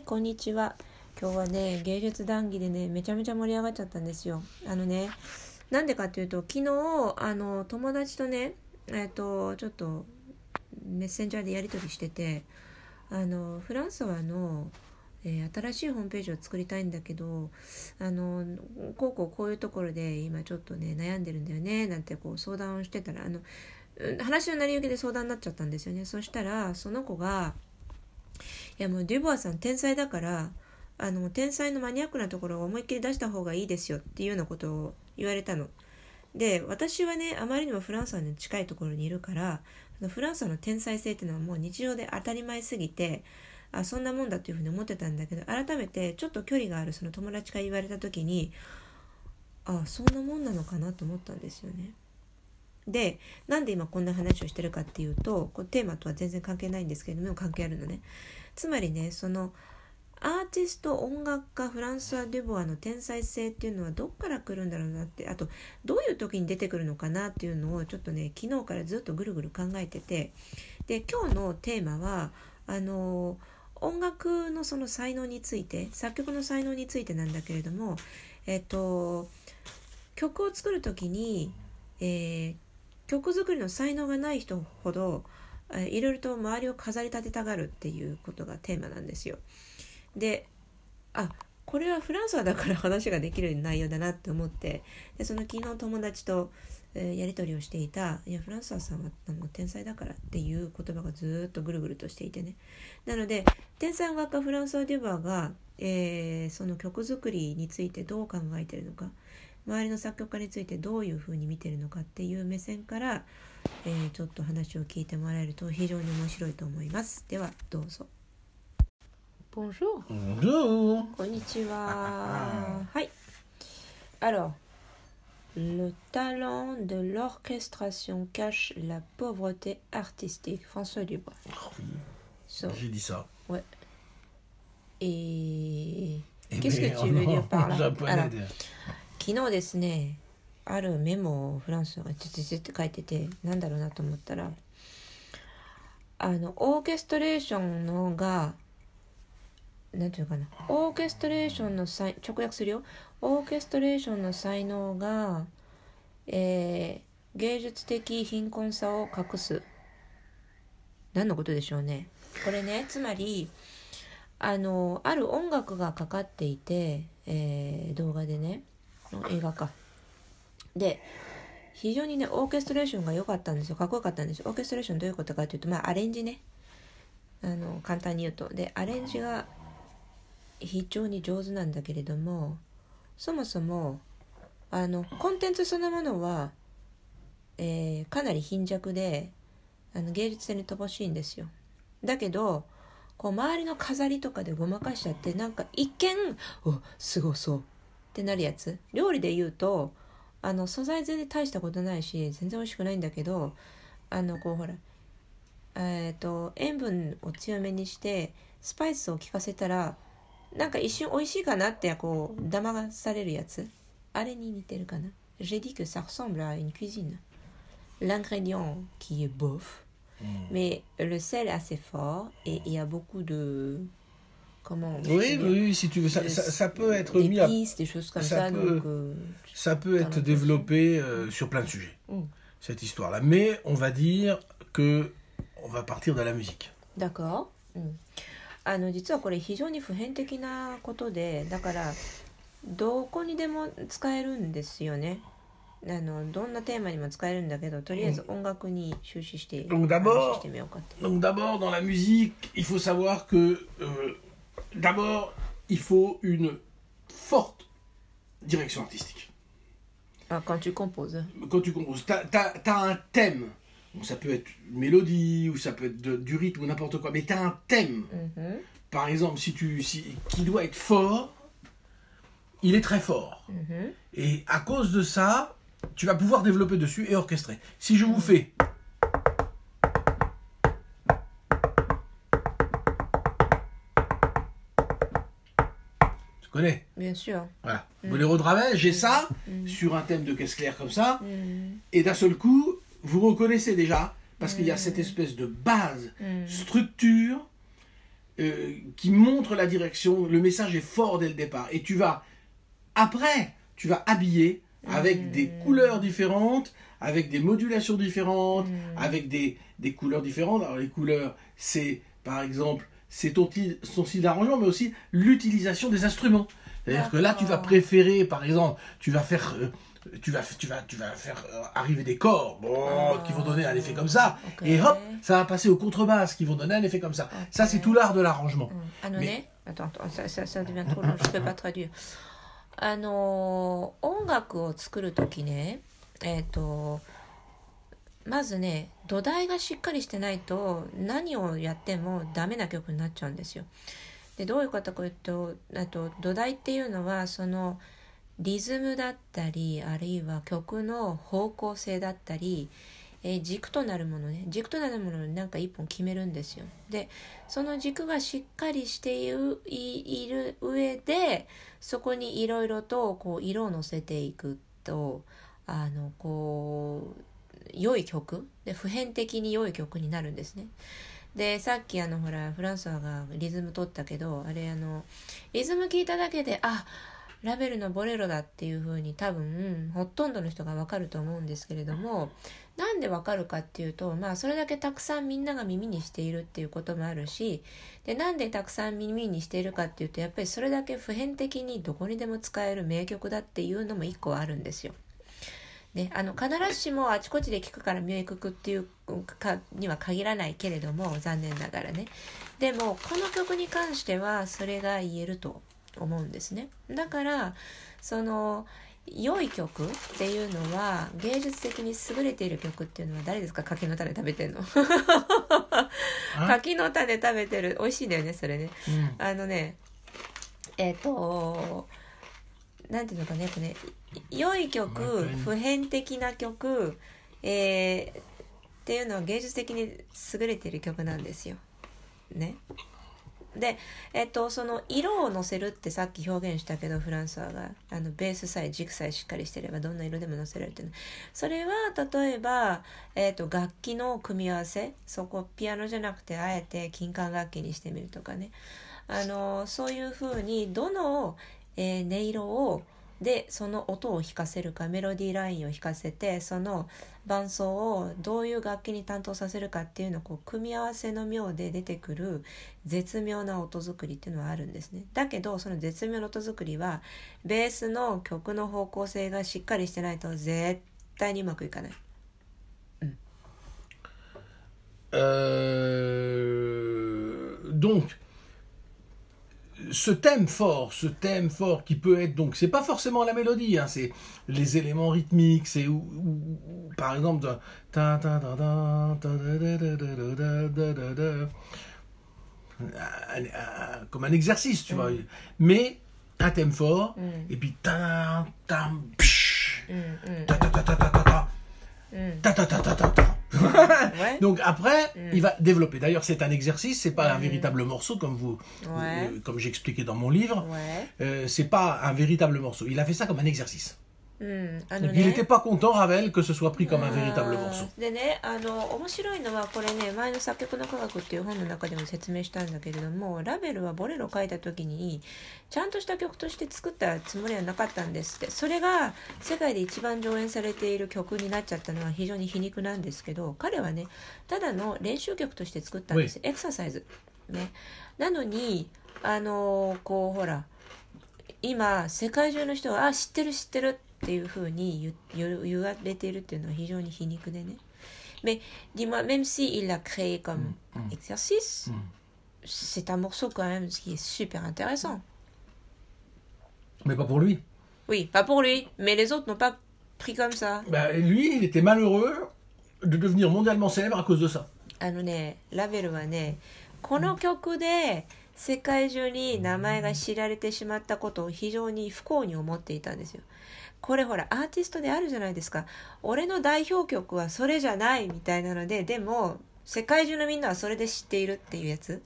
い、こんにちは。今日はね、芸術談義でね、めちゃめちゃ盛り上がっちゃったんですよ。あのね、なんでかっていうと、昨日、あの、友達とね、えっ、と、ちょっと、メッセンジャーでやり取りしてて、あの、フランソワの、えー新しいホームページを作りたいんだけど、あの、こうこうこういうところで今ちょっとね、悩んでるんだよね、なんてこう相談をしてたら、あの、話の成り行きで相談になっちゃったんですよね。そしたら、その子が、いやもうデュボアさん天才だからあの天才のマニアックなところを思いっきり出した方がいいですよっていうようなことを言われたの。で私はねあまりにもフランスに近いところにいるからフランスの天才性っていうのはもう日常で当たり前すぎてあそんなもんだっていうふうに思ってたんだけど改めてちょっと距離があるその友達から言われた時にあそんなもんなのかなと思ったんですよね。でなんで今こんな話をしてるかっていうとこうテーマとは全然関係ないんですけれども関係あるのねつまりねそのアーティスト音楽家フランスワ・デュボアの天才性っていうのはどっから来るんだろうなってあとどういう時に出てくるのかなっていうのをちょっとね昨日からずっとぐるぐる考えててで今日のテーマはあの音楽のその才能について作曲の才能についてなんだけれどもえっと曲を作る時に、えー曲作りの才能がない人ほどいろいろと周りを飾り立てたがるっていうことがテーマなんですよ。であこれはフランスはだから話ができる内容だなって思ってでその昨日友達と、えやり取りをしていた「いやフランスワさんはあの天才だから」っていう言葉がずっとぐるぐるとしていてねなので天才音楽家フランスワ・デュバーが、えーその曲作りについてどう考えてるのか周りの作曲家についてどういうふうに見てるのかっていう目線から、えーちょっと話を聞いてもらえると非常に面白いと思いますではどうぞこんにちははい Alors Le talent de l'orchestration cache la pauvreté artistique. François Dubois. Oui, So, j'ai dit ça. ouais. Et Eh qu'est-ce que tu veux dire par là de- 昨日ですねあるメモをフランスがチチチって書いててなんだろうなと思ったらあのオーケストレーションのがなんていうかなオーケストレーションの才直訳するよ。オーケストレーションの才能が、えー芸術的貧困さを隠す。何のことでしょうね。これねつまりあのある音楽がかかっていて、えー動画でね映画か。で非常にねオーケストレーションが良かったんですよ。かっこよかったんですよ。オーケストレーションどういうことかというとまあアレンジね。あの簡単に言うと。でアレンジが非常に上手なんだけれどもそもそもあのコンテンツそのものは、えーかなり貧弱であの芸術性に乏しいんですよ。だけどこう周りの飾りとかでごまかしちゃってなんか一見おすごそうってなるやつ。料理で言うとあの素材全然大したことないし全然美味しくないんだけどあのこうほらえっ、と塩分を強めにしてスパイスを効かせたらなんか一瞬美味しいかなってこう騙されるやつあれに似てるかな J'ai dit que ça ressemble à une cuisine l'ingrédient qui est bof mais le sel assez fort et il y a beaucoup de comment on Oui, peut dire oui, oui, si tu veux, ça, de- ça, ça peut être mis à, d'épices, des choses comme ça ça. peut- donc, euh, ça peut T'as être l'impression développé euh, sur plein de sujets, Mm. cette histoire-là. Mais on va dire que on va partir de la musique. だから、うん、あの実はこれ非常に普遍的なことでだからどこにでも使えるんですよね。あのどんなテーマにも使えるんだけどとりあえず音楽に終始してうんd'abord- 話してみようかって。 Donc d'abord, dans la musique, il faut savoir que euh, D'abord, il faut une forte direction artistique. Ah, quand tu composes. Hein. Quand tu composes. Tu as, un thème. Ça peut être une mélodie, ou ça peut être du rythme, ou n'importe quoi, mais tu as un thème. Mhm. Par exemple, si tu, qui doit être fort, il est très fort. Mhm. Et à cause de ça, tu vas pouvoir développer dessus et orchestrer. Si je vous fais connais bien sûr. Voilà. Boléro de Ravel, j'ai ça sur un thème de caisse claire comme ça. Et d'un seul coup, vous reconnaissez déjà, parce qu'il y a cette espèce de base, structure, euh, qui montre la direction. Le message est fort dès le départ. Et tu vas, après, tu vas habiller avec des couleurs différentes, avec des modulations différentes, avec des, des couleurs différentes. Alors les couleurs, c'est par exemple, c'est ton, ti- son style d'arrangement, mais aussi l'utilisation des instruments. C'est-à-dire que là, tu vas D'accord. préférer, par exemple, tu vas faire, euh, tu vas, tu vas, tu vas faire euh, arriver des corps, bon, Ah. qui vont donner un effet comme ça, Ok. et hop, ça va passer aux contrebasses, qui vont donner un effet comme ça. Ça, c'est tout l'art de l'arrangement. うんあのね、attends, attends, ça, ça, ça devient trop long, je peux pas traduire. あの音楽を作る時ねえっ、と まずね土台がしっかりしてないと何をやってもダメな曲になっちゃうんですよ。でどういうことかというとあと土台っていうのはそのリズムだったりあるいは曲の方向性だったり、えー軸となるものね軸となるものをなんか一本決めるんですよ。でその軸がしっかりしているいいる上でそこにいろいろとこう色を乗せていくとあのこう良い曲で普遍的に良い曲になるんですね。でさっきあのほらフランソワがリズム取ったけどあれあのリズム聞いただけであラベルのボレロだっていう風に多分ほとんどの人がわかると思うんですけれどもなんでわかるかっていうとまあそれだけたくさんみんなが耳にしているっていうこともあるしでなんでたくさん耳にしているかっていうとやっぱりそれだけ普遍的にどこにでも使える名曲だっていうのも一個あるんですよ。ね、あの必ずしもあちこちで聴くから名曲っていうかには限らないけれども残念ながらね。でもこの曲に関してはそれが言えると思うんですね。だからその良い曲っていうのは芸術的に優れている曲っていうのは誰ですか？柿の種食べてんの。柿の種食べてる。美味しいんだよねそれね。うん。あのねえっ、となんていうのかねこれね良い曲普遍的な曲、えーっていうのは芸術的に優れている曲なんですよ。ね。で、えっと、その色をのせるってさっき表現したけどフランスはがあのベースさえ軸さえしっかりしてればどんな色でものせられてるそれは例えば、えっと、楽器の組み合わせそこピアノじゃなくてあえて金管楽器にしてみるとかねあのそういうふうにどの、えー音色をでその音を弾かせるかメロディーラインを弾かせてその伴奏をどういう楽器に担当させるかっていうのをこう組み合わせの妙で出てくる絶妙な音作りっていうのはあるんですね。だけどその絶妙な音作りはベースの曲の方向性がしっかりしてないと絶対にうまくいかない。Euh, donc, ce thème fort, ce thème fort qui peut être donc, c'est pas forcément la mélodie, c'est les éléments rythmiques, c'est par exemple comme un exercice, tu vois, mais un thème fort et puis ta ta Ouais. Donc après, Mm. il va développer. D'ailleurs, c'est un exercice, c'est pas un véritable morceau comme vous, Ouais. euh, comme j'expliquais dans mon livre. Ouais. Euh, c'est pas un véritable morceau. Il a fait ça comme un exercice. うんあのね。Il n'était pas content, Ravel, que ce soit pris comme un véritable あ morceau. ーでねあの面白いのはこれね前の「作曲の科学」っていう本の中でも説明したんだけれどもラベルはボレロを書いた時にちゃんとした曲として作ったつもりはなかったんですって。それが世界で一番上演されている曲になっちゃったのは非常に皮肉なんですけど彼はねただの練習曲として作ったんです。エクササイズ。ね、なのにあのこうほら今世界中の人が「あ知ってる知ってる」っていうふうに言われているっていうのは非常に皮肉でね。Mais dis-moi, même s'il l'a créé comme Mm, exercice, Mm. c'est un morceau quand même qui est super intéressant. Mais pas pour lui. Oui, pas pour lui, mais les autres n'ont pas pris comme ça. Bah, lui, il était malheureux de devenir mondialement célèbre à cause de ça. あのね、ラベルはね、この曲で世界中に名前が知られてしまったことを非常に不幸に思っていたんですよ。これほらアーティストであるじゃないですか。俺の代表曲はそれじゃないみたいなので、でも世界中のみんなはそれで知っているっていうやつ。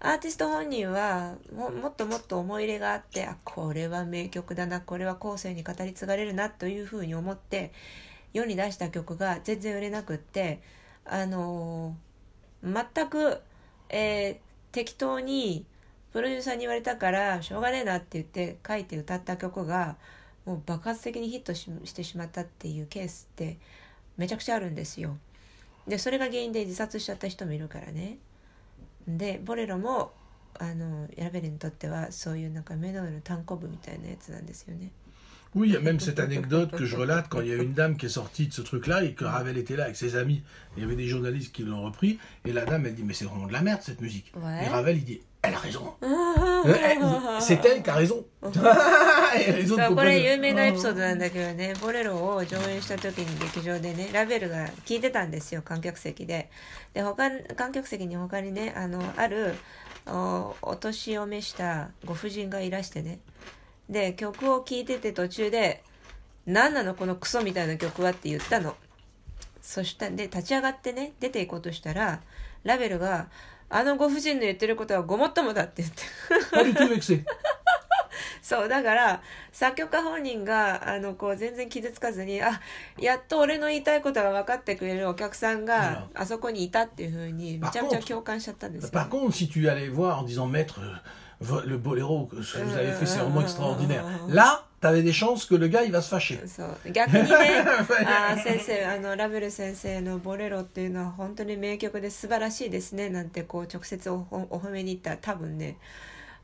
アーティスト本人はもっともっと思い入れがあって、あ、これは名曲だな、これは後世に語り継がれるなというふうに思って世に出した曲が全然売れなくって、あのー全く、えー適当にプロデューサーに言われたからしょうがねえなって言って書いて歌った曲がもう爆発的にヒットししてしまったっていうケースってめちゃくちゃあるんですよ。でそれが原因で自殺しちゃった人もいるからね。でボレロもあのラベルにとってはそういうなんかメドウェルの単行部みたいなやつなんですよね。Oui, il y a même cette anecdote que je relate quand il y a une dame qui est sortie de ce truc-là et que Ravel était là avec ses amis. Il y avait des journalistes qui l'ont repris et la dame elle dit mais c'est vraiment de la merde cette musique. Ouais. Et Ravel il dit elle a raison. Euh, C'est elle qui a raison. これ.有名なエピソードなんだけどねボレロを上演した時に劇場でねラベルが聞いてたんですよ観客席でで他観客席に他にねあのあるおお年を召したご婦人がいらしてねで曲を聴いてて途中で「何なのこのクソみたいな曲は」って言ったのそしたで立ち上がってね出ていこうとしたらラベルが「あのご婦人の言ってることはごもっともだ」って言って. そうだから作曲家本人があのこう全然傷つかずにあやっと俺の言いたいことが分かってくれるお客さんがあそこにいたっていうふうにめちゃめちゃ共感しちゃったんですよ。Par contre, si tu allais voir en disant maître, euh, vo- le boléro que ce que vous avez fait c'est vraiment extraordinaire. Là, t'avais des chances que le gars il va se fâcher. そう逆にねあー先生あのラベル先生の「ボレロ」っていうのは本当に名曲で素晴らしいですねなんてこう直接おおお褒めに行ったら多分ね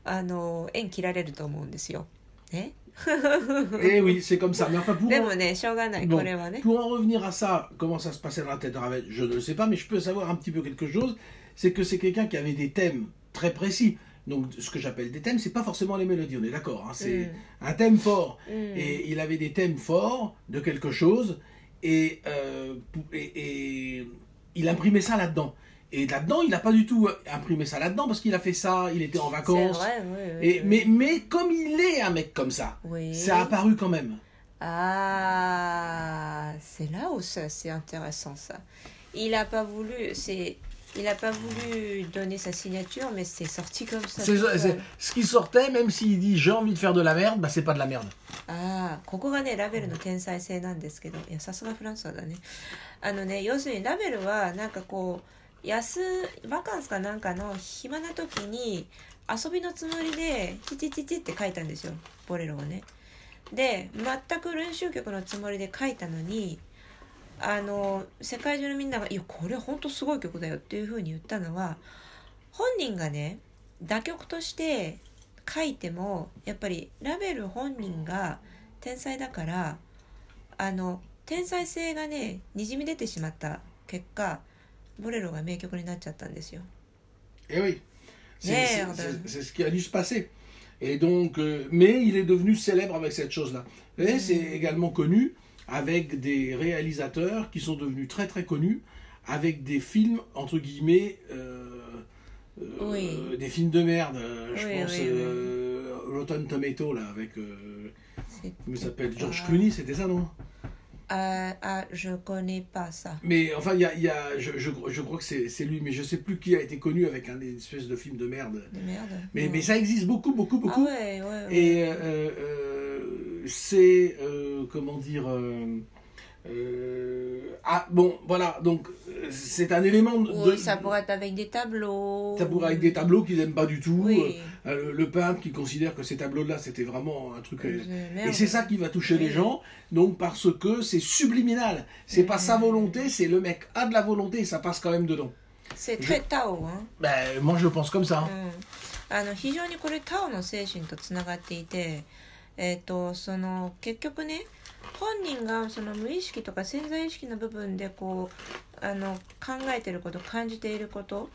あの縁切られると思うんですよ。ね、 Et oui, c'est comme ça. Mais enfin, pour, でもねしょうがないBon, これはね。 pour en revenir à ça, comment ça se passait dans la tête de Ravel, je ne le sais pas, mais je peux savoir un petit peu quelque chose. C'est que c'est quelqu'un qui avait des thèmes très précis. Donc, ce que j'appelle des thèmes, c'est pas forcément les mélodies, on est d'accord. hein, c'est un thème fort. Mm. Et il avait des thèmes forts de quelque chose, et, euh, et, et il imprimait ça là-dedans. Et là-dedans, il n'a pas du tout imprimé ça là-dedans parce qu'il a fait ça, il était en vacances. vrai, oui, oui, Et, oui. mais, mais comme il est un mec comme ça, ça a apparu quand même. Ah, c'est là où ça c'est intéressant ça. Il a pas voulu, c'est, il a pas voulu donner sa signature, mais c'est sorti comme ça. C'est c'est- ce qui sortait, même s'il dit j'ai envie de faire de la merde, bah c'est pas de la merde. ああ、ここがね、ラベルの天才性なんですけど、いや、さすがフランス語だね。あのね、要するにラベルは、なんかこう、休、バカンスかなんかの暇な時に、遊びのつもりで、チチチチって書いたんですよ、ボレロをね。で、全く練習曲のつもりで書いたのに、あの世界中のみんなが「いやこれ本当すごい曲だよ」っていうふうに言ったのは本人がね打曲として書いてもやっぱりラベル本人が天才だからあの天才性がねにじみ出てしまった結果「ボレロ」が名曲になっちゃったんですよ。ええい C'est ce qui a dû se passer. Et donc, euh, mais il est devenu célèbre avec cette chose-là. Mmh. C'est également connu. Euh, avec des réalisateurs qui sont devenus très très connus avec des films entre guillemets euh, euh, des films de merde. euh, Je Oui, pense oui, euh, Rotten Tomato là avec euh, comment il s'appelle George Ah. Clooney, c'était ça non? ああ、je connais pas ça. Mais enfin, il y a, y a- je, je, je crois que c'est lui, mais je sais plus qui a été connu avec un une espèce de film de merde. De merde. Mais, mais ça existe beaucoup, beaucoup, Ah beaucoup. ouais, ouais, ouais. Et euh, euh, c'est euh, comment dire euh, euh, ah bon voilà donc euh, c'est un élément de Oui, ça pourrait être avec des tableaux. ça pourrait avec des tableaux qu'ils n'aiment pas du tout Oui. euh, euh, le peintre qui considère que ces tableaux là c'était vraiment un truc euh, Je- et merde. c'est ça qui va toucher les Oui. gens donc parce que c'est subliminal c'est pas sa volonté c'est le mec a de la volonté et ça passe quand même dedans C'est très Tao, hein. ben moi je pense comme ça hein. うん、あの非常にこれタオの精神とつながっていて、 えー、とその結局ね本人がその無意識とか潜在意識の部分でこうあの考えてること感じていること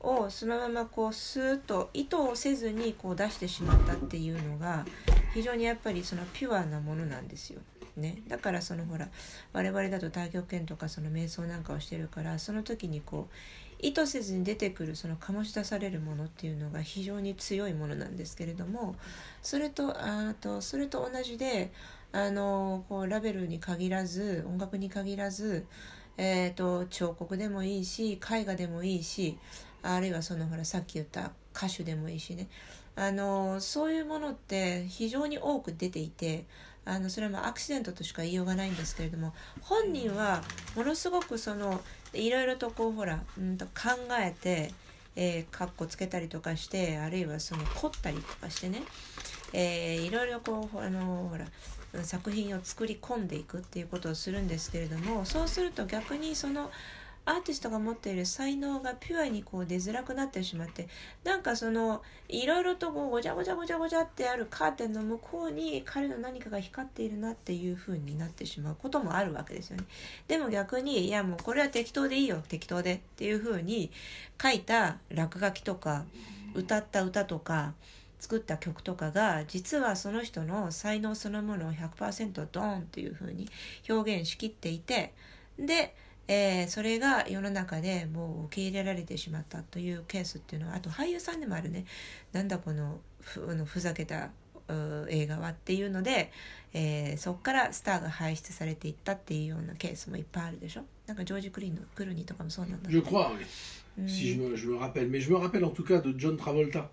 をそのままこうスーッと意図をせずにこう出してしまったっていうのが非常にやっぱりそのピュアなものなんですよ。ね、だからそのほら我々だと太極拳とかその瞑想なんかをしてるからその時にこう意図せずに出てくるその醸し出されるものっていうのが非常に強いものなんですけれどもそれとあとそれと同じであのこうラベルに限らず音楽に限らず、えー、と彫刻でもいいし絵画でもいいしあるいはそのほらさっき言った歌手でもいいしね。あのそういうものって非常に多く出ていてあのそれはまあアクシデントとしか言いようがないんですけれども本人はものすごくそのいろいろとこうほら、うん、と考えてえー、カッコつけたりとかしてあるいはその凝ったりとかしてね、えー、いろいろこうあのほら作品を作り込んでいくっていうことをするんですけれどもそうすると逆にそのアーティストが持っている才能がピュアにこう出づらくなってしまってなんかそのいろいろとこうごちゃごちゃごちゃごちゃってあるカーテンの向こうに彼の何かが光っているなっていう風になってしまうこともあるわけですよね。でも逆にいやもうこれは適当でいいよ適当でっていう風に書いた落書きとか歌った歌とか作った曲とかが実はその人の才能そのものを100%ドーンっていう風に表現しきっていてでえー、それが世の中でもう受け入れられてしまったというケースっていうのはあと俳優さんでもあるねなんだこのふのふざけた映画はっていうので、えー、そこからスターが輩出されていったっていうようなケースもいっぱいあるでしょなんかジョージ・クリーンのクルニーとかもそうなんだ、ね、Je crois, oui. Mm. Si je me, je me rappelle. Mais je me rappelle en tout cas de John Travolta.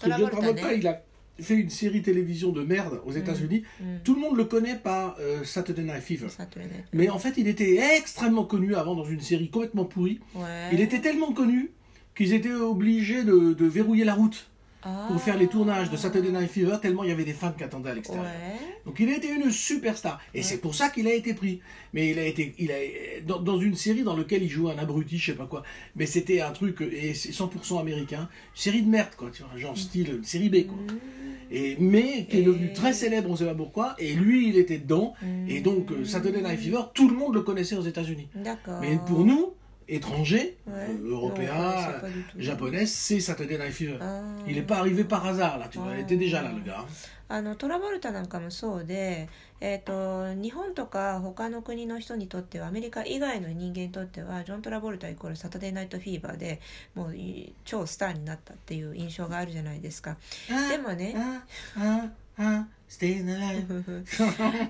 Parce que John Travolta, il a fait une série télévision de merde aux États-Unis. Mm. Mm. Tout le monde le connaît par euh, Saturday Night Fever. Saturday Night. Mais en fait, il était extrêmement connu avant dans une série complètement pourrie. Ouais. Il était tellement connu qu'ils étaient obligés de, de verrouiller la route. Ah. pour faire les tournages de Saturday Night Fever, tellement il y avait des fans qui attendaient à l'extérieur. Ouais. Donc il a été une superstar. Et Ouais. c'est pour ça qu'il a été pris. Mais il a été il a, dans, dans une série dans laquelle il jouait un abruti, je sais pas quoi. Mais c'était un truc, et c'est 100% américain. Série de merde, quoi. Tu vois, genre style une série B, quoi. Et, mais qui est Et- devenu très célèbre, on sait pas pourquoi. Et lui, il était dedans. Et donc, euh, Saturday Night Fever, tout le monde le connaissait aux États-Unis. D'accord. Mais pour nous, étrangers, Ouais. euh, Non, japonais, c'est Saturday Night Fever. Ah. Il n'est pas arrivé par hasard, là, tu vois. Il était déjà là, le gars. あのトラボルタなんかもそうで、えー、と日本とか他の国の人にとってはアメリカ以外の人間にとってはジョン・トラボルタイコールサタデーナイトフィーバーでもうい超スターになったっていう印象があるじゃないですか。でもね staying alive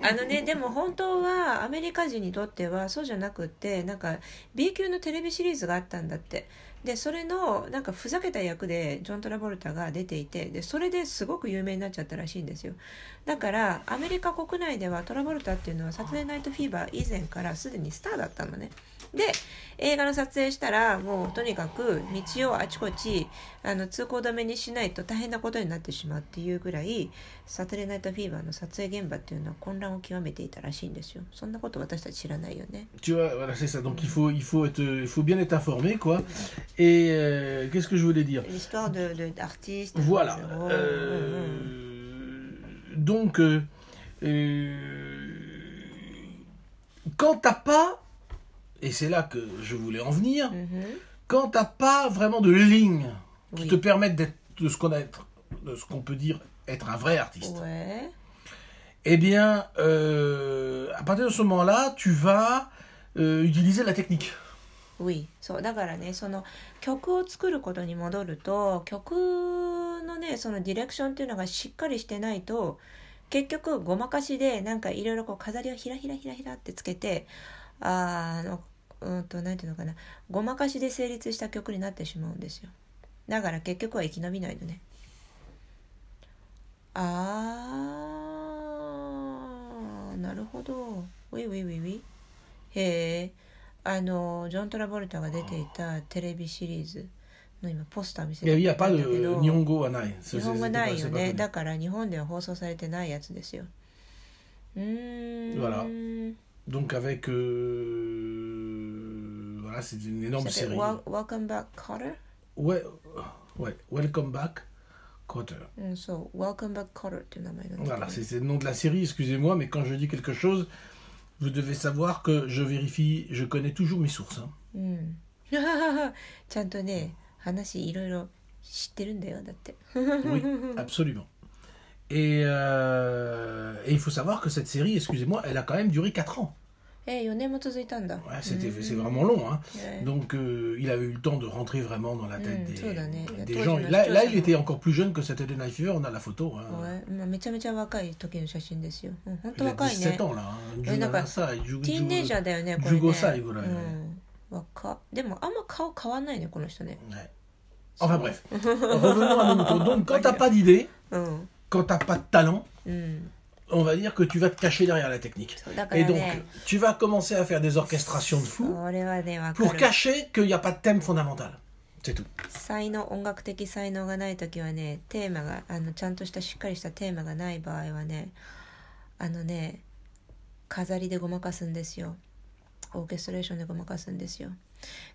あのねでも本当はアメリカ人にとってはそうじゃなくてなんか B 級のテレビシリーズがあったんだって。でそれのなんかふざけた役でジョン・トラボルタが出ていてでそれですごく有名になっちゃったらしいんですよだからアメリカ国内ではトラボルタっていうのはサタデーナイトフィーバー以前からすでにスターだったのねで映画の撮影したらもうとにかく道をあちこちあの通行止めにしないと大変なことになってしまうっていうぐらいサタデーナイトフィーバーの撮影現場っていうのは混乱を極めていたらしいんですよそんなこと私たち知らないよね Tu vois, voilà, c'est ça. Donc il faut, il faut, être, il faut bien être informé, quoi. Et euh, qu'est-ce que je voulais dire l'histoire de, de- d'artistes Voilà. de héros, Euh, donc, euh, quand t'as pas, et c'est là que je voulais en venir, Mhm. quand t'as pas vraiment de ligne qui Oui. te permettent d'être de ce qu'on a être- de ce qu'on peut dire être un vrai artiste. ouais Eh bien, à partir de ce moment-là, tu vas utiliser la technique. Oui そうだからねその曲を作ることに戻ると曲のねそのディレクションっていうのがしっかりしてないと結局ごまかしでなんかいろいろこう飾りをひらひらひらひらってつけてああのうんとなんていうのかな。ごまかしで成立した曲になってしまうんですよ。だから結局は生き延びないのね。あーなるほど。ウィウィウィウィへえあのジョン・トラボルタが出ていたテレビシリーズの今ポスター見せて a pas ん de だけど Nihongo wa nai. 日本語ないよね.だから日本では放送されてないやつですようーん Voilà. Donc avec euh, voilà, c'est une énorme série. Wel- Welcome back Cotter Ouais, ouais. Welcome back, んそう Welcome back Cotter っていう名前なんだ Voilà, け c'est c'est le nom de la série. Excusez-moi, mais quand je dis quelque chose, vous devez savoir que je vérifie, je connais toujours mes sources. hein. どうんちゃんとね話いろいろ知ってるんだよだって Oui, absolument. Et, euh, et il faut savoir que cette série, excusez-moi, elle a quand même duré 4 ans. え4年も続いたんだ Ouais, c'était, c'est vraiment long. Hein. え Donc euh, il avait eu le temps de rentrer vraiment dans la tête Mm, des, tout d'année. des Toi, gens. je Et Là, m'achète là, ça. il était encore plus jeune que Saturday Night Fever, on a la photo. Hein. はいまあ、めちゃめちゃ若い時の写真ですよ。うん、本 Il 当 a 若いね 17。ans là. Hein. Ouais, d'accord. ça, il joue, ティーンネイジャーだよね、これ、ね。 15歳ぐらいねうん。若っでも、あんま顔変わんないね、この人ね。 Ouais. Enfin bref, revenons à nos moutons. Donc quand t'as pas d'idée, うん。 quand t'as pas de talent, うん。 On va dire que tu vas te cacher derrière la technique. Et ら donc ね、tu vas commencer à faire des orchestrations de fou それはね、わか pour る。cacher qu'il n'y a pas de thème fondamental. C'est tout. 才能音楽的才能がない時はねテーマがあのちゃんとしたしっかりしたテーマがない場合はねあのね飾りでごまかすんですよオーケストレーションでごまかすんですよ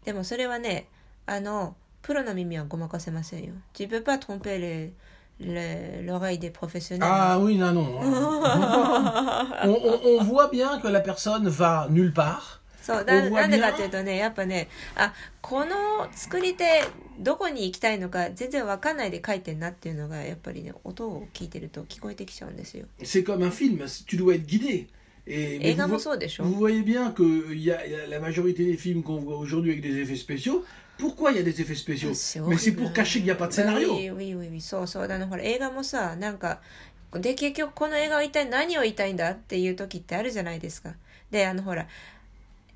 でもそれはねあのプロの耳はごまかせませんよ Tu peux pas tromper les- l'oreille des professionnels Ah oui, non, non. on, on- on voit bien que la personne va nulle part. そうだ On voit なんでか bien っていうとねやっぱねあこの作り手どこに行きたいのか全然わかんないで書いてんなっていうのがやっぱりね音を聞いてると聞こえてきちゃうんですよ C'est comme un film, tu dois être guidé. Et, mais 映画 vous, もそうでしょ vous voyez bien qu'il y, a- il y a la majorité des films qu'on voit aujourd'hui avec des effets spéciaux. Pourquoi il y a des effets spéciaux? Mais c'est pour cacher qu'il n'y a pas de scénario. ウィウィウィウィそうそうだねほら映画もさなんかで結局この映画は一体何を言いたいんだっていう時ってあるじゃないですか。であのほら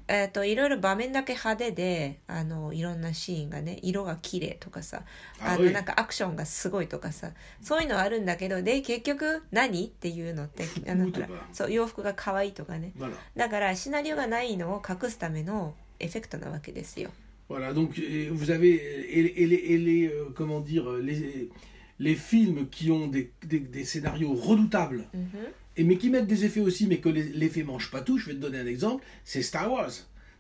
えっといろいろ場面だけ派手であのいろんなシーンがね色が綺麗とかさあのなんかアクションがすごいとかさそういうのあるんだけどで結局何っていうのってあのほらそう洋服が可愛いとかね.だからシナリオがないのを隠すためのエフェクトなわけですよ Voilà, donc vous avez les, euh, comment dire euh, les, films qui ont des, scénarios redoutables, mhm. et mais qui mettent des effets aussi, mais que l'effet mange pas tout. Je vais te donner un exemple, c'est Star Wars.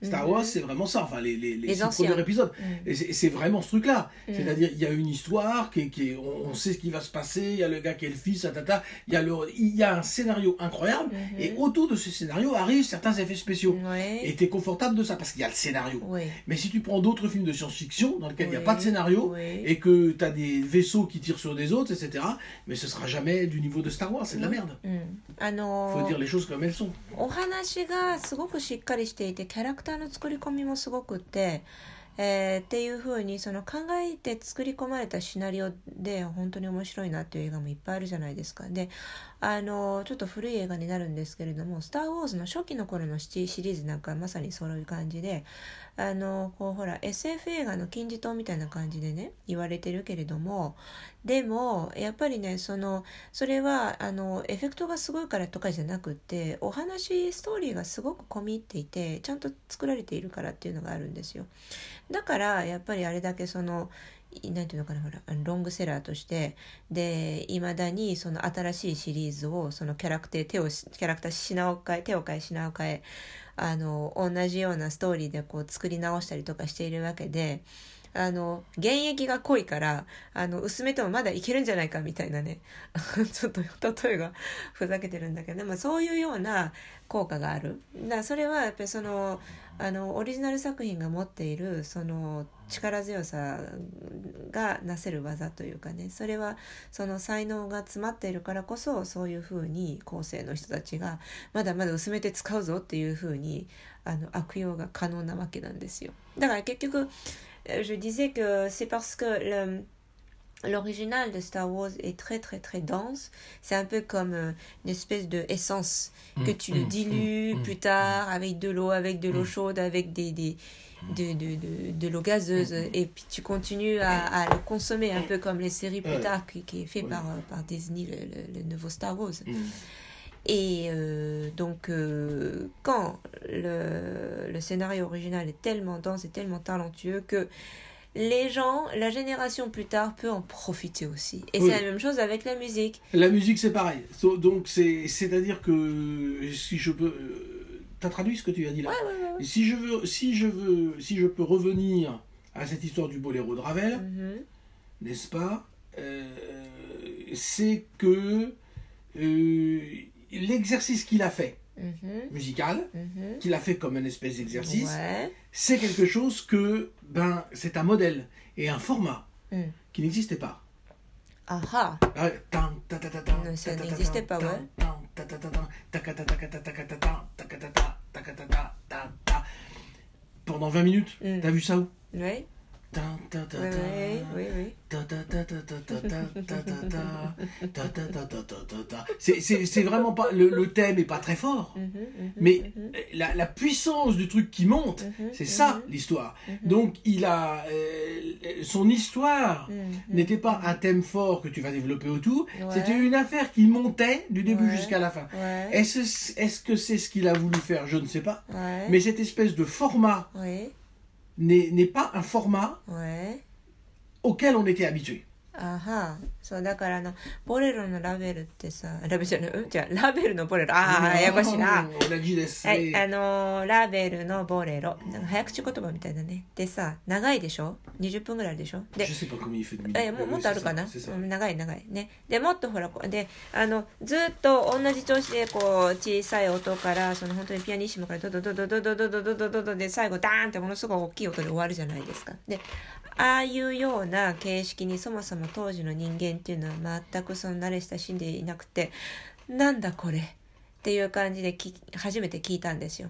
Star Mhm. Wars, c'est vraiment ça. Enfin, les, les, les Les six anciens. premiers épisodes. Mm. Et c'est c'est vraiment ce truc-là. Mm. C'est-à-dire, il y a une histoire, qui est, qui est- on, on sait ce qui va se passer, il y a le gars qui est le fils, tata, il y a, le, il y a un scénario incroyable, Mhm. et autour de ce scénario arrivent certains effets spéciaux. Ouais. Et tu es confortable de ça, parce qu'il y a le scénario. Oui. Mais si tu prends d'autres films de science-fiction, dans lesquels il n'y a Oui. pas de scénario, Oui. et que tu as des vaisseaux qui tirent sur des autres, etc., mais ce sera jamais du niveau de Star Wars, c'est de la merde. うん、あの faut ー dire les choses comme elles sont. お話がすごくしっかりしていてキャラクター の作り込みもすごくって、えーっていう風にその考えて作り込まれたシナリオで本当に面白いなっていう映画もいっぱいあるじゃないですか。であのちょっと古い映画になるんですけれども「スター・ウォーズ」の初期の頃のシシリーズなんかまさにそういう感じであのこうほら SF 映画の金字塔みたいな感じでね言われてるけれどもでもやっぱりねそのそれはあのエフェクトがすごいからとかじゃなくてお話ストーリーがすごく込み入っていてちゃんと作られているからっていうのがあるんですよ。だからやっぱりあれだけそのいなんていうのかなほらロングセラーとしてでいまだにその新しいシリーズをそのキャラクター手をキャラクター品を変え手を変え品を変えあの同じようなストーリーでこう作り直したりとかしているわけであの現役が濃いからあの薄めてもまだいけるんじゃないかみたいなね。ちょっと例えが ふざけてるんだけどでもそういうような効果がある。だそれはやっぱりそのあのオリジナル作品が持っているその力強さがなせる技というかねそれはその才能が詰まっているからこそそういうふうに後世の人たちがまだまだ薄めて使うぞっていうふうにあの悪用が可能なわけなんですよだから結局 Euh, je disais que c'est parce que le- l'original de Star Wars est très très très dense. C'est un peu comme euh, une espèce de essence que Mm, tu le mm, dilues mm, plus mm. tard avec de l'eau, avec de l'eau Mm. chaude, avec des, des de, de, de, de l'eau gazeuse et puis tu continues à, à le consommer un peu comme les séries plus tard qui, qui est fait par, euh, par Disney, le, le- le nouveau Star Wars. Mm. Et euh, donc, euh, quand le, le scénario original est tellement dense et tellement talentueux que les gens, la génération plus tard, peut en profiter aussi. Et Oui. c'est la même chose avec la musique. La musique, c'est pareil. Donc, c'est- c'est-à-dire que si je peux. T'as traduit ce que tu as dit là Ouais, ouais, ouais, ouais. Si je veux, si je veux, si je peux revenir à cette histoire du boléro de Ravel, Mhm. n'est-ce pas euh, C'est que euh, l'exercice qu'il a fait, Mhm. musical, Mhm. qu'il a fait comme une espèce d'exercice, c'est quelque chose que, ben, c'est un modèle et un format Mm. qui n'existait pas. Ah ah. Tan, ça ta, ta, ta, n'existait ta, pas, ouais pendant 20 minutes. T'as vu ça où Oui. C'est vraiment pas. Le, thème est pas très fort. Mhm, mhm, mais mhm. la, puissance du truc qui monte, c'est ça l'histoire. Donc il a. Euh, son histoire n'était pas un thème fort que tu vas développer autour. C'était une affaire qui montait du début jusqu'à la fin. Est-ce est -ce que c'est ce qu'il a voulu faire? Je ne sais pas. Mais cette espèce de format n'est pas un format auquel on était habitué. あはそうだからあのボレロのラベルってさラベルじゃないうん？じゃあラベルのボレロ。ああややこしいな。On a dit des- はい、あのーラベルのボレロ。なんか早口言葉みたいだね。でさ長いでしょ？20分ぐらいあるでしょ？で Je sais pas combien il fait de minutes. えももっとあるかな？c'est ça. うん長い長い。ね。でもっとほらこうであのずっと同じ調子でこう小さい音からその本当にピアニッシモからドドドドドドドドドドドドで最後ダーンってものすごい大きい音で終わるじゃないですかでああいうような形式にそもそも当時の人間っていうのは全くその慣れ親しんでいなくてなんだこれ？っていう感じで初めて聞いたんですよ。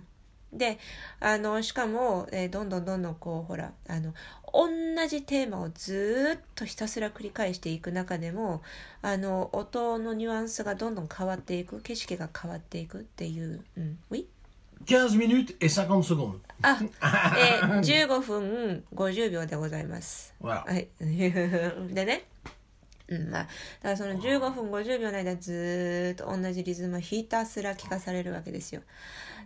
であのしかも、えーどんどんどんどんこうほらあの同じテーマをずっとひたすら繰り返していく中でもあの音のニュアンスがどんどん変わっていく景色が変わっていくっていう、うん、ウィ15 minutes et 50 secondes. あ、えー、15分50秒でございます。はい。でね。うん、まあ、だからその15分50秒の間ずーっと同じリズムをひたすら聞かされるわけですよ。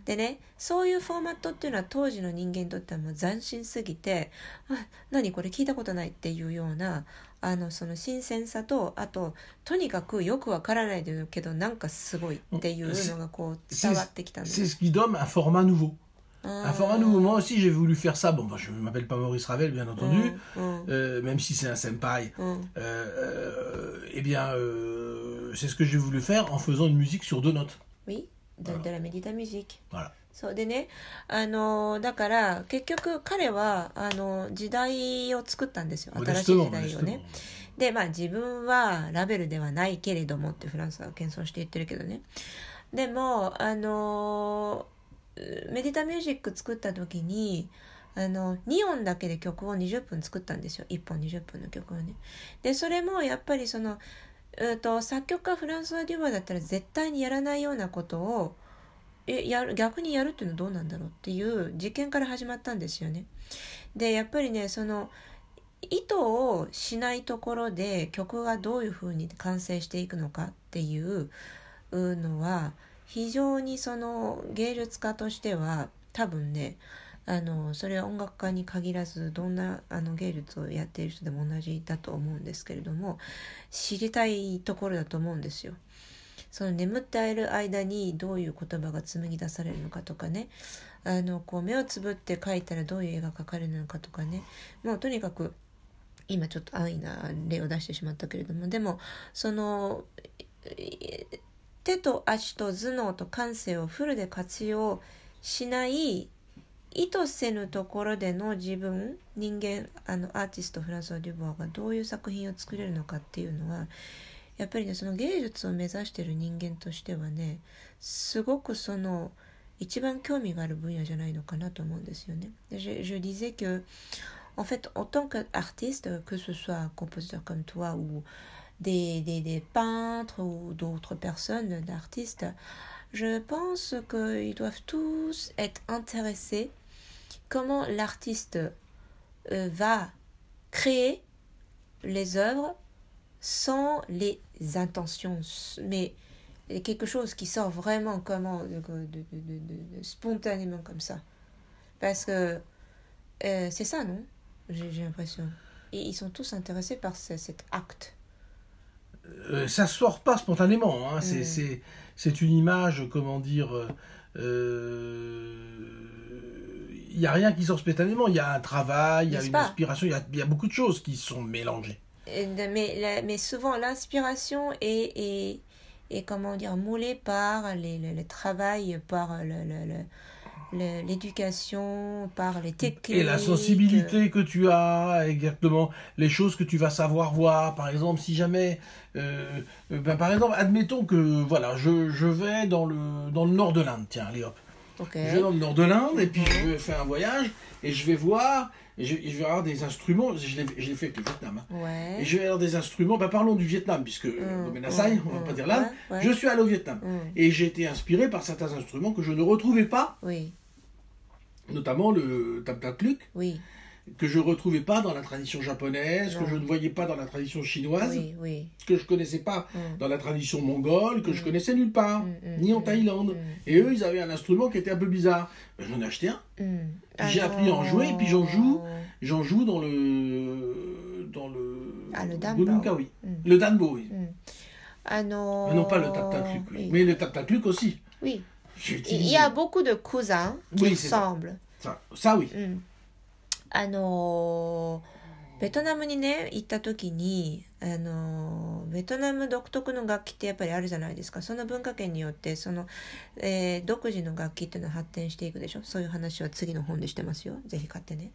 でね、そういうフォーマットっていうのは当時の人間にとってはもう斬新すぎて、あ、何これ聞いたことないっていうような、あの、その新鮮さと、あと、とにかくよくわからないけど、なんかすごいっていうのがこう伝わってきたんで donne un format nouveau. あ Un format nouveau. Moi aussi, j'ai voulu faire ça. Bon, bah, je ne m'appelle pas Maurice Ravel, bien entendu, うんうん euh, même si c'est un senpai. うん。 Euh, euh, eh bien, euh, c'est ce que j'ai voulu faire en faisant une musique sur deux notes. Oui, de, de la médita musique. Voilà. そうでね、あのだから結局彼はあの時代を作ったんですよ新しい Modestement, 時代を modestement. ね。でまあ自分はラベルではないけれどもってフランスは謙遜して言ってるけどね。でもあの メディタミュージック作った時にあの2音だけで曲を20分作ったんですよ1本20分の曲をね。でそれもやっぱりそのうと作曲家フランスワ・デュバだったら絶対にやらないようなことをえやる逆にやるっていうのはどうなんだろうっていう実験から始まったんですよね。でやっぱりねその意図をしないところで曲がどういうふうに完成していくのかっていうのは非常にその芸術家としては多分ねあのそれは音楽家に限らずどんなあの芸術をやっている人でも同じだと思うんですけれども知りたいところだと思うんですよ。その眠っている間にどういう言葉が紡ぎ出されるのかとかねあのこう目をつぶって描いたらどういう絵が描かれるのかとかねもうとにかく今ちょっと安易な例を出してしまったけれどもでもその手と足と頭脳と感性をフルで活用しない意図せぬところでの自分人間あのアーティストフランソワ・デュボワがどういう作品を作れるのかっていうのはやっぱりねその芸術を目指している人間としてはねすごくその一番興味がある分野じゃないのかなと思うんですよね。で Je, je disais que en fait en tant qu'artiste que ce soit compositeur comme toi ou des, des, des peintres ou d'autres personnes d'artistes je pense qu'ils doivent tous être intéressés comment l'artiste euh, va créer les œuvres sans les intentions, mais quelque chose qui sort vraiment comment, de, de, de, spontanément comme ça. Parce que euh, c'est ça, non? J'ai l'impression. Et ils sont tous intéressés par ce, cet acte. Euh, ça sort pas spontanément. Hein. C'est, Mm. c'est, c'est une image, comment dire. Il n'y a rien qui sort spontanément. Il y a un travail, il y a une pas? inspiration, il y y a beaucoup de choses qui sont mélangées. Mais, la- mais souvent, l'inspiration est, est, est, comment dire, moulée par les, le, le travail, par le- le- l'éducation, par les techniques. Et la sensibilité que tu as, exactement, les choses que tu vas savoir voir. Par exemple, si jamais, euh, euh, ben, par exemple, admettons que voilà, je, je vais dans le dans le nord de l'Inde. Tiens, allez hop, Ok. je vais dans le nord de l'Inde et puis je vais faire un voyage et je vais voir, et je, et je vais avoir des instruments. Je l'ai fait avec le Vietnam. hein. Ouais. Et je vais avoir des instruments. Ben, parlons du Vietnam puisque Mm, euh, Menasai, on va mm, pas dire l'Inde. ouais, ouais. Je suis allé au Vietnam et j'ai été inspiré par certains instruments que je ne retrouvais pas, Oui, notamment le taptakluk, oui. que je ne retrouvais pas dans la tradition japonaise, que je ne voyais pas dans la tradition chinoise, oui, que je ne connaissais pas mm. dans la tradition mongole, que mm. je connaissais nulle part, mm, mm, ni en Thaïlande. Et eux, ils avaient un instrument qui était un peu bizarre. Ben, j'en ai acheté un, j'ai appris à en jouer, et puis j'en joue, j'en joue dans le... Dans le ah, le danbo. oui. Le danbo, oui. Ah non. Mais non pas le taptakluk, oui. mais le taptakluk aussi. Oui. Il y a beaucoup de cousins qui Oui, ressemblent. Ça, ça, oui. うん、あのーベトナムにね行った時に、あのーベトナム独特の楽器ってやっぱりあるじゃないですか。その文化圏によってその、えー独自の楽器っていうのは発展していくでしょ。そういう話は次の本でしてますよ。ぜひ買ってね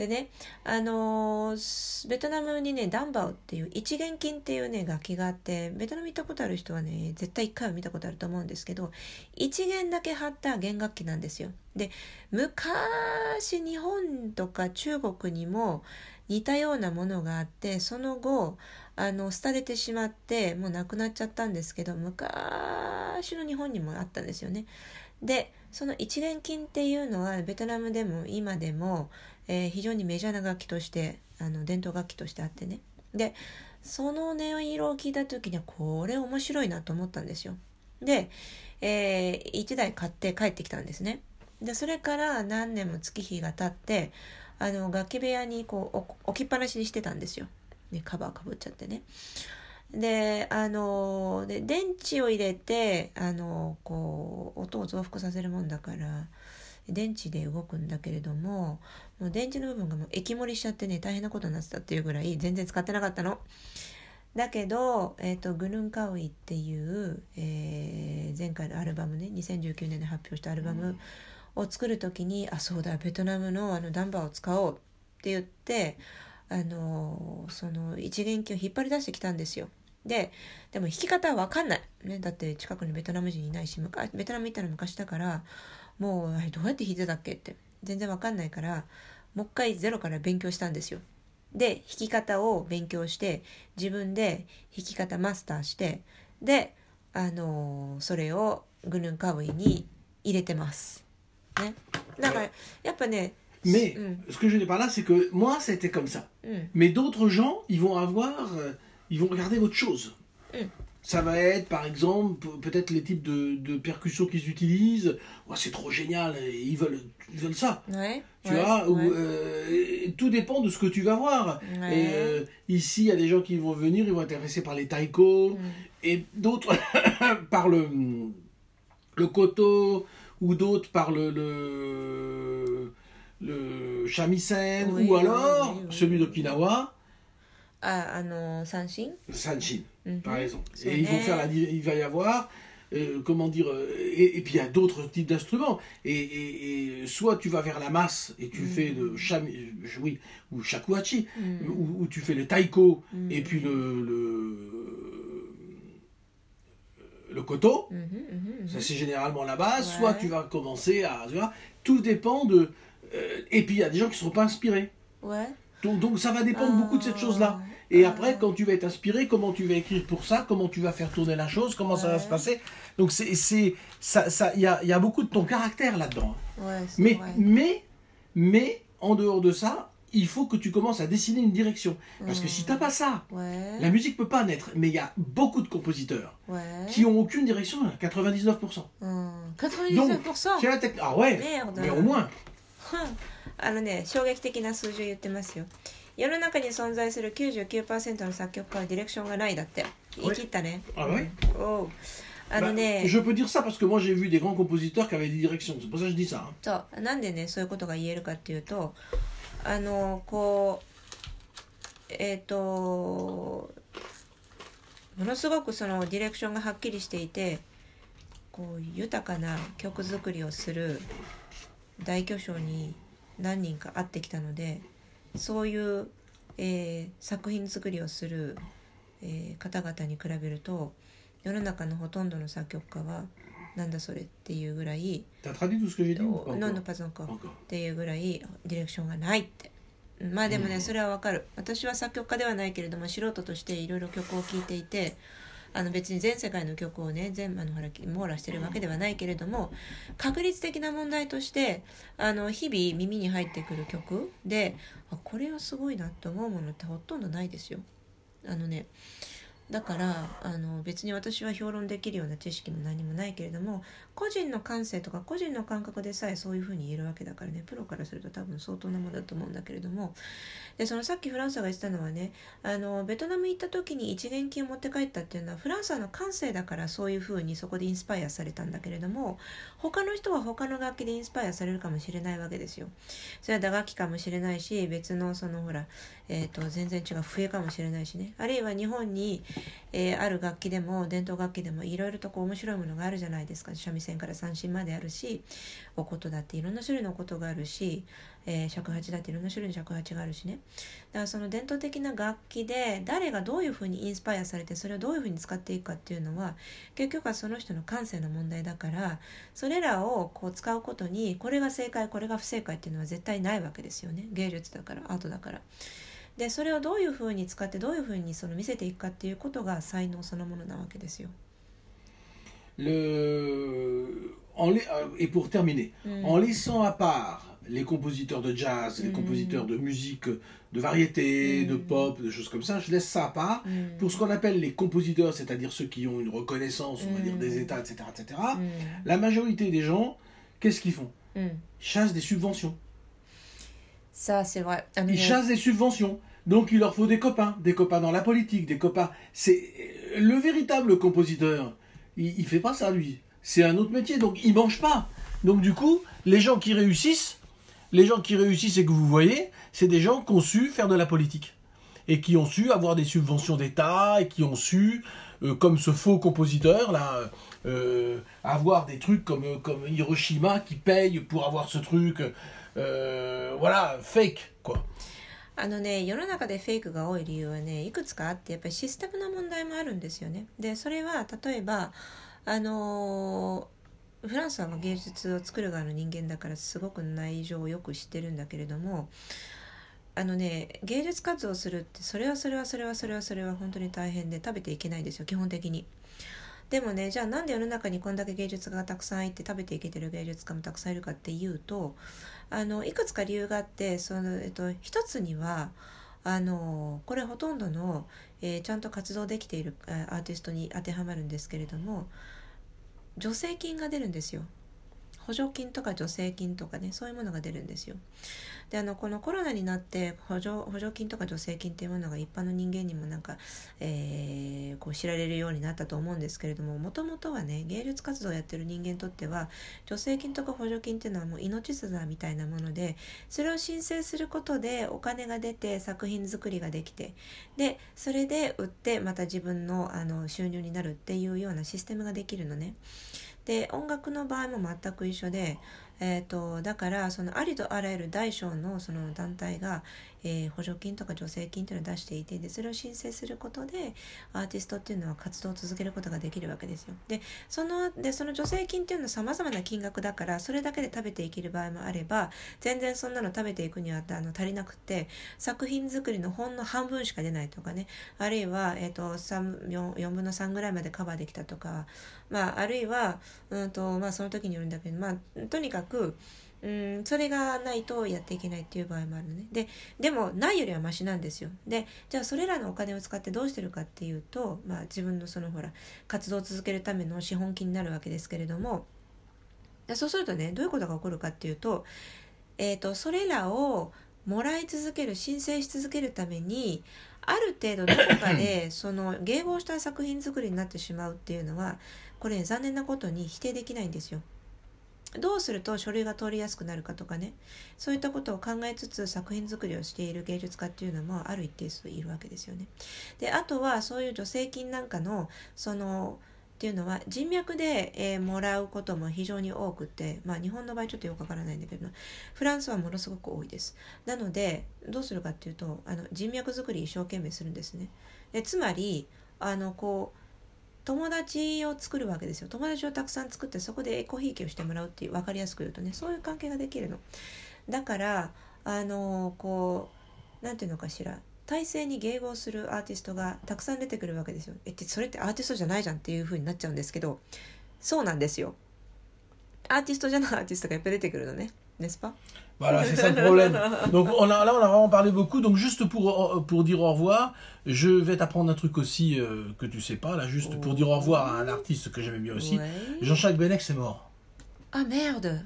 でねあのーベトナムにねダンバオっていう一元金っていうね楽器があってベトナム行ったことある人はね絶対一回は見たことあると思うんですけど一弦だけ張った弦楽器なんですよで昔日本とか中国にも似たようなものがあってその後あの廃れてしまってもうなくなっちゃったんですけど昔の日本にもあったんですよね。でその一元金っていうのはベトナムでも今でも、えー非常にメジャーな楽器としてあの伝統楽器としてあってねでその音色を聞いた時にはこれ面白いなと思ったんですよ。で、え1台買って帰ってきたんですね。でそれから何年も月日が経ってあの楽器部屋にこう置置きっぱなしにしてたんですよ、ね、カバーかぶっちゃってねであので電池を入れてあのこう音を増幅させるもんだから電池で動くんだけれどももう電池の部分がもう液盛りしちゃってね大変なことになってたっていうぐらい全然使ってなかったの。だけど、えーとグヌンカウイっていう、えー前回のアルバムね2019年に発表したアルバムを作る時に、あそうだベトナムのあのダンバーを使おうって言ってあのその一元機を引っ張り出してきたんですよ。ででも弾き方は分かんない、ね、だって近くにベトナム人いないし昔ベトナム行ったの昔だからもうあれどうやって弾いてたっけって全然分かんないからもう一回ゼロから勉強したんですよ。で弾き方を勉強して自分で弾き方マスターしてであのそれをグヌンカウイに入れてます。ね、だからやっぱね Mais Mm. ce que je dire par là, c'est que moi, c'était comme ça. うん、Mais d'autres gens, ils vont avoir, euh, ils vont regarder autre chose. Mm. Ça va être, par exemple, peut-être les types de, de percussions qu'ils utilisent. Oh, c'est trop génial, ils veulent, ils veulent ça. Tu vois, euh, tout dépend de ce que tu vas voir. Euh, ici, il y a des gens qui vont venir, ils vont être intéressés par les taïkos, mm. et d'autres par le, le koto, ou d'autres par le, le, shamisen, ou alors celui d'Okinawa. Ah, à non, Sanshin. Sanshin, mm par exemple. Et ils vont faire la, il va y avoir, euh, comment dire, euh, et, et puis il y a d'autres types d'instruments. Et, et, et, soit tu vas vers la masse et tu mhm. fais le sham, euh, oui, ou shakuhachi, mhm. ou, tu fais le taiko mhm. et puis le, le, le koto. Ça c'est généralement la base. Soit tu vas commencer à, tout dépend de. Et puis il y a des gens qui ne seront pas inspirés. Ouais. Donc, ça va dépendre beaucoup de cette chose-là. Ah. Et Ah. après, quand tu vas être inspiré, comment tu vas écrire pour ça, comment tu vas faire tourner la chose, comment ça va Ouais. se passer. Donc c'est, c'est, ça, ça, il y a, il y a beaucoup de ton caractère là-dedans. ouais c'est Mais, vrai mais, mais, en dehors de ça, il faut que tu commences à dessiner une direction. Parce que si Mm. t'as pas ça, ouais la musique peut pas naître. Mais il y a beaucoup de compositeurs ouais qui ont aucune direction, 99%. うん99% C'est la technique. Ah ouais, Merde. mais au moins. あのね衝撃的な数字を言ってますよ 世の中に存在する99%の作曲家はディレクションがないだって。言い切ったね、Ah ouais おう。あのね、Je peux dire ça parce que moi j'ai vu des grands compositeurs qui avaient des directions. C'est pour ça que je dis ça. そう。なんでねそういうことが言えるかっていうとあのこうえっ、とものすごくそのディレクションがはっきりしていてこう豊かな曲作りをする大巨匠に何人か会ってきたのでそういう、えー作品作りをする、えー方々に比べると世の中のほとんどの作曲家はなんだそれっていうぐらい encore のパズンコ.っていうぐらいディレクションがないって。うんまあでもね、うん。それはわかる。私は作曲家ではないけれども素人としていろいろ曲を聴いていてあの別に全世界の曲をね全部あのほら網羅してるわけではないけれども確率的な問題としてあの日々耳に入ってくる曲であこれはすごいなって思うものってほとんどないですよ。あのねだからあの別に私は評論できるような知識も何もないけれども個人の感性とか個人の感覚でさえそういうふうに言えるわけだからね。プロからすると多分相当なものだと思うんだけれども。でそのさっきフランスが言ってたのはねあのベトナム行った時に一元金を持って帰ったっていうのはフランスの感性だからそういうふうにそこでインスパイアされたんだけれども他の人は他の楽器でインスパイアされるかもしれないわけですよ。それは打楽器かもしれないし別のそのほら、えーと、全然違う笛かもしれないしね。あるいは日本に、えー、ある楽器でも伝統楽器でもいろいろとこう面白いものがあるじゃないですか。三味線から三振まであるしお琴だっていろんな種類のことがあるし、えー、尺八だっていろんな種類の尺八があるしねだからその伝統的な楽器で誰がどういうふうにインスパイアされてそれをどういうふうに使っていくかっていうのは結局はその人の感性の問題だからそれらをこう使うことにこれが正解これが不正解っていうのは絶対ないわけですよね芸術だからアートだから。でそれをどういうふうに使ってどういうふうにその見せていくかっていうことが才能そのものなわけですよ。Le... En, et pour terminer, mm. en laissant à part les compositeurs de jazz, les mm. compositeurs de musique de variété, mm. de pop, de choses comme ça, je laisse ça à part. Pour ce qu'on appelle les compositeurs, c'est-à-dire ceux qui ont une reconnaissance, on va dire, des États, etc., etc., la majorité des gens, qu'est-ce qu'ils font? Ils chassent des subventions. Ça, c'est vrai. Ils chassent des subventions. Donc il leur faut des copains, des copains dans la politique, des copains. C'est le véritable compositeur. Il, fait pas ça lui. C'est un autre métier, donc il mange pas. Donc du coup, les gens qui réussissent, les gens qui réussissent et que vous voyez, c'est des gens qui ont su faire de la politique et qui ont su avoir des subventions d'État et qui ont su, euh, comme ce faux compositeur là, euh, avoir des trucs comme comme Hiroshima qui paye pour avoir ce truc, euh, voilà, fake quoi. あのね世の中でフェイクが多い理由はねいくつかあってやっぱりシステムの問題もあるんですよね。でそれは例えばあのフランスは芸術を作る側の人間だからすごく内情をよく知ってるんだけれどもあのね芸術活動するってそれはそれはそれはそれはそれは本当に大変で食べていけないんですよ基本的に。でもねじゃあなんで世の中にこんだけ芸術家がたくさんいて食べていけてる芸術家もたくさんいるかっていうとあのいくつか理由があってその、えっと、一つにはあのこれほとんどの、えー、ちゃんと活動できているアーティストに当てはまるんですけれども助成金が出るんですよ。補助金とか助成金とかねそういうものが出るんですよ。であのこのコロナになって補助補助金とか助成金っていうものが一般の人間にもなんか、えー、こう知られるようになったと思うんですけれどももともとはね芸術活動をやってる人間にとっては助成金とか補助金っていうのはもう命綱みたいなものでそれを申請することでお金が出て作品作りができてでそれで売ってまた自分のあの収入になるっていうようなシステムができるのね。で音楽の場合も全く一緒でえーと、だからそのありとあらゆる大小のその団体が、えー、補助金とか助成金というのを出していてでそれを申請することでアーティストっていうのは活動を続けることができるわけですよ。でそのでその助成金っていうのはさまざまな金額だからそれだけで食べていける場合もあれば全然そんなの食べていくにはあの足りなくて作品作りのほんの半分しか出ないとかねあるいは、えーと、4, 4分の3ぐらいまでカバーできたとか、まあ、あるいは、うんとまあ、その時によるんだけど、まあ、とにかくくうんそれがないとやっていけないっていう場合もあるのねででもないよりはマシなんですよでじゃあそれらのお金を使ってどうしてるかっていうと、まあ、自分のそのほら活動を続けるための資本金になるわけですけれどもそうするとねどういうことが起こるかっていうと,、えーと、それらをもらい続ける申請し続けるためにある程度どこかで その迎合した作品作りになってしまうっていうのはこれ、ね、残念なことに否定できないんですよ。どうすると書類が通りやすくなるかとかねそういったことを考えつつ作品作りをしている芸術家っていうのもある一定数いるわけですよね。であとはそういう助成金なんかのそのっていうのは人脈で、えー、もらうことも非常に多くて、まあ、日本の場合ちょっとよくわからないんだけどフランスはものすごく多いです。なのでどうするかっていうとあの人脈作り一生懸命するんですね。でつまりあのこう友達を作るわけですよ。友達をたくさん作ってそこでエコひいきをしてもらうっていう分かりやすく言うとねそういう関係ができるの。だからあのこう何て言うのかしら体制に迎合するアーティストがたくさん出てくるわけですよ。えってそれってアーティストじゃないじゃんっていう風になっちゃうんですけどそうなんですよ。アーティストじゃないアーティストがいっぱ出てくるのね。n'est-ce pas Voilà, c'est ça le problème. Donc on a, là, on a vraiment parlé beaucoup. Donc juste pour, pour dire au revoir, je vais t'apprendre un truc aussi euh, que tu sais pas, là, juste pour dire au revoir à un artiste que j'aimais bien aussi. Ouais. Jean-Jacques Benex est mort. Ah merde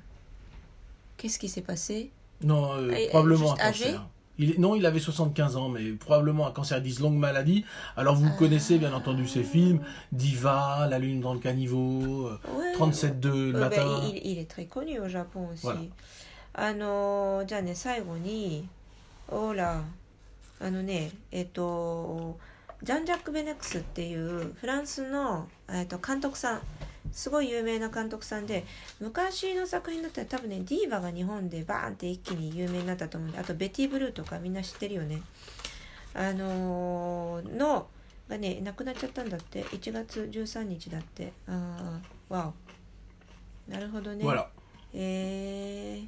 Qu'est-ce qui s'est passé? Non, euh, Et- et probablement un cancer. Il non, il avait 75 ans, mais probablement un cancer, disent longue maladie. Alors vous Ah. connaissez bien entendu ses films, Diva, La Lune dans le caniveau, euh, Ouais. 37.2 le Euh, ben, matin. il, il est très connu au Japon aussi. Voilà. あのーじゃあね最後にほらあのねえっ、とジャン・ジャック・ベネックスっていうフランスの、えっと監督さんすごい有名な監督さんで昔の作品だったら多分ねディーバが日本でバーンって一気に有名になったと思うんであとベティ・ブルーとかみんな知ってるよね。あのーのがね亡くなっちゃったんだって。1月13日だって。ああわお。なるほどね.えー、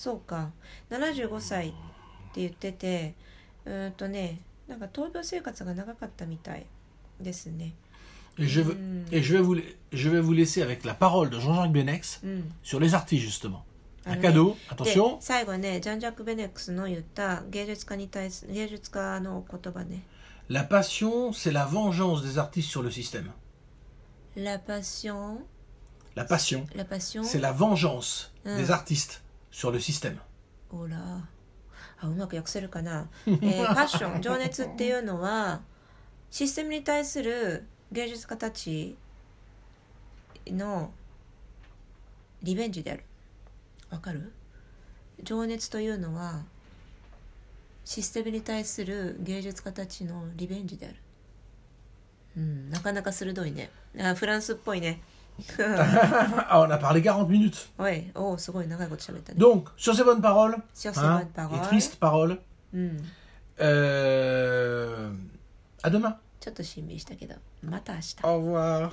そうか75歳って言っててうーんとねなんか闘病生活が長かったみたいですね Et je, veux- Mm. et je vais vous, la- je vais vous laisser avec la parole de Jean-Jacques Benex うん sur les artistes justement. あ Un のね cadeau, で attention. 最後ねジャン・ジャック・ベネックスの言った芸術家に対す芸術家の言葉ね La passion, c'est la vengeance des artistes sur le système. La passion La passion, La passion c'est la vengeance Mm. des artistes sur le système. ほら。あうまく訳せるかな、えー パッション情熱っていうのはシステムに対する芸術家たちのリベンジである。わかる？情熱というのはシステムに対する芸術家たちのリベンジである。うんなかなか鋭いね。あフランスっぽいね ah, on a parlé 40 minutes. おいおおすごい長いこと喋ったね Donc, sur ces bonnes paroles, Sur ces hein, bonnes paroles. et tristes paroles, うん euh, à demain. ちょっとしんみりしたけどまた明日 Au revoir.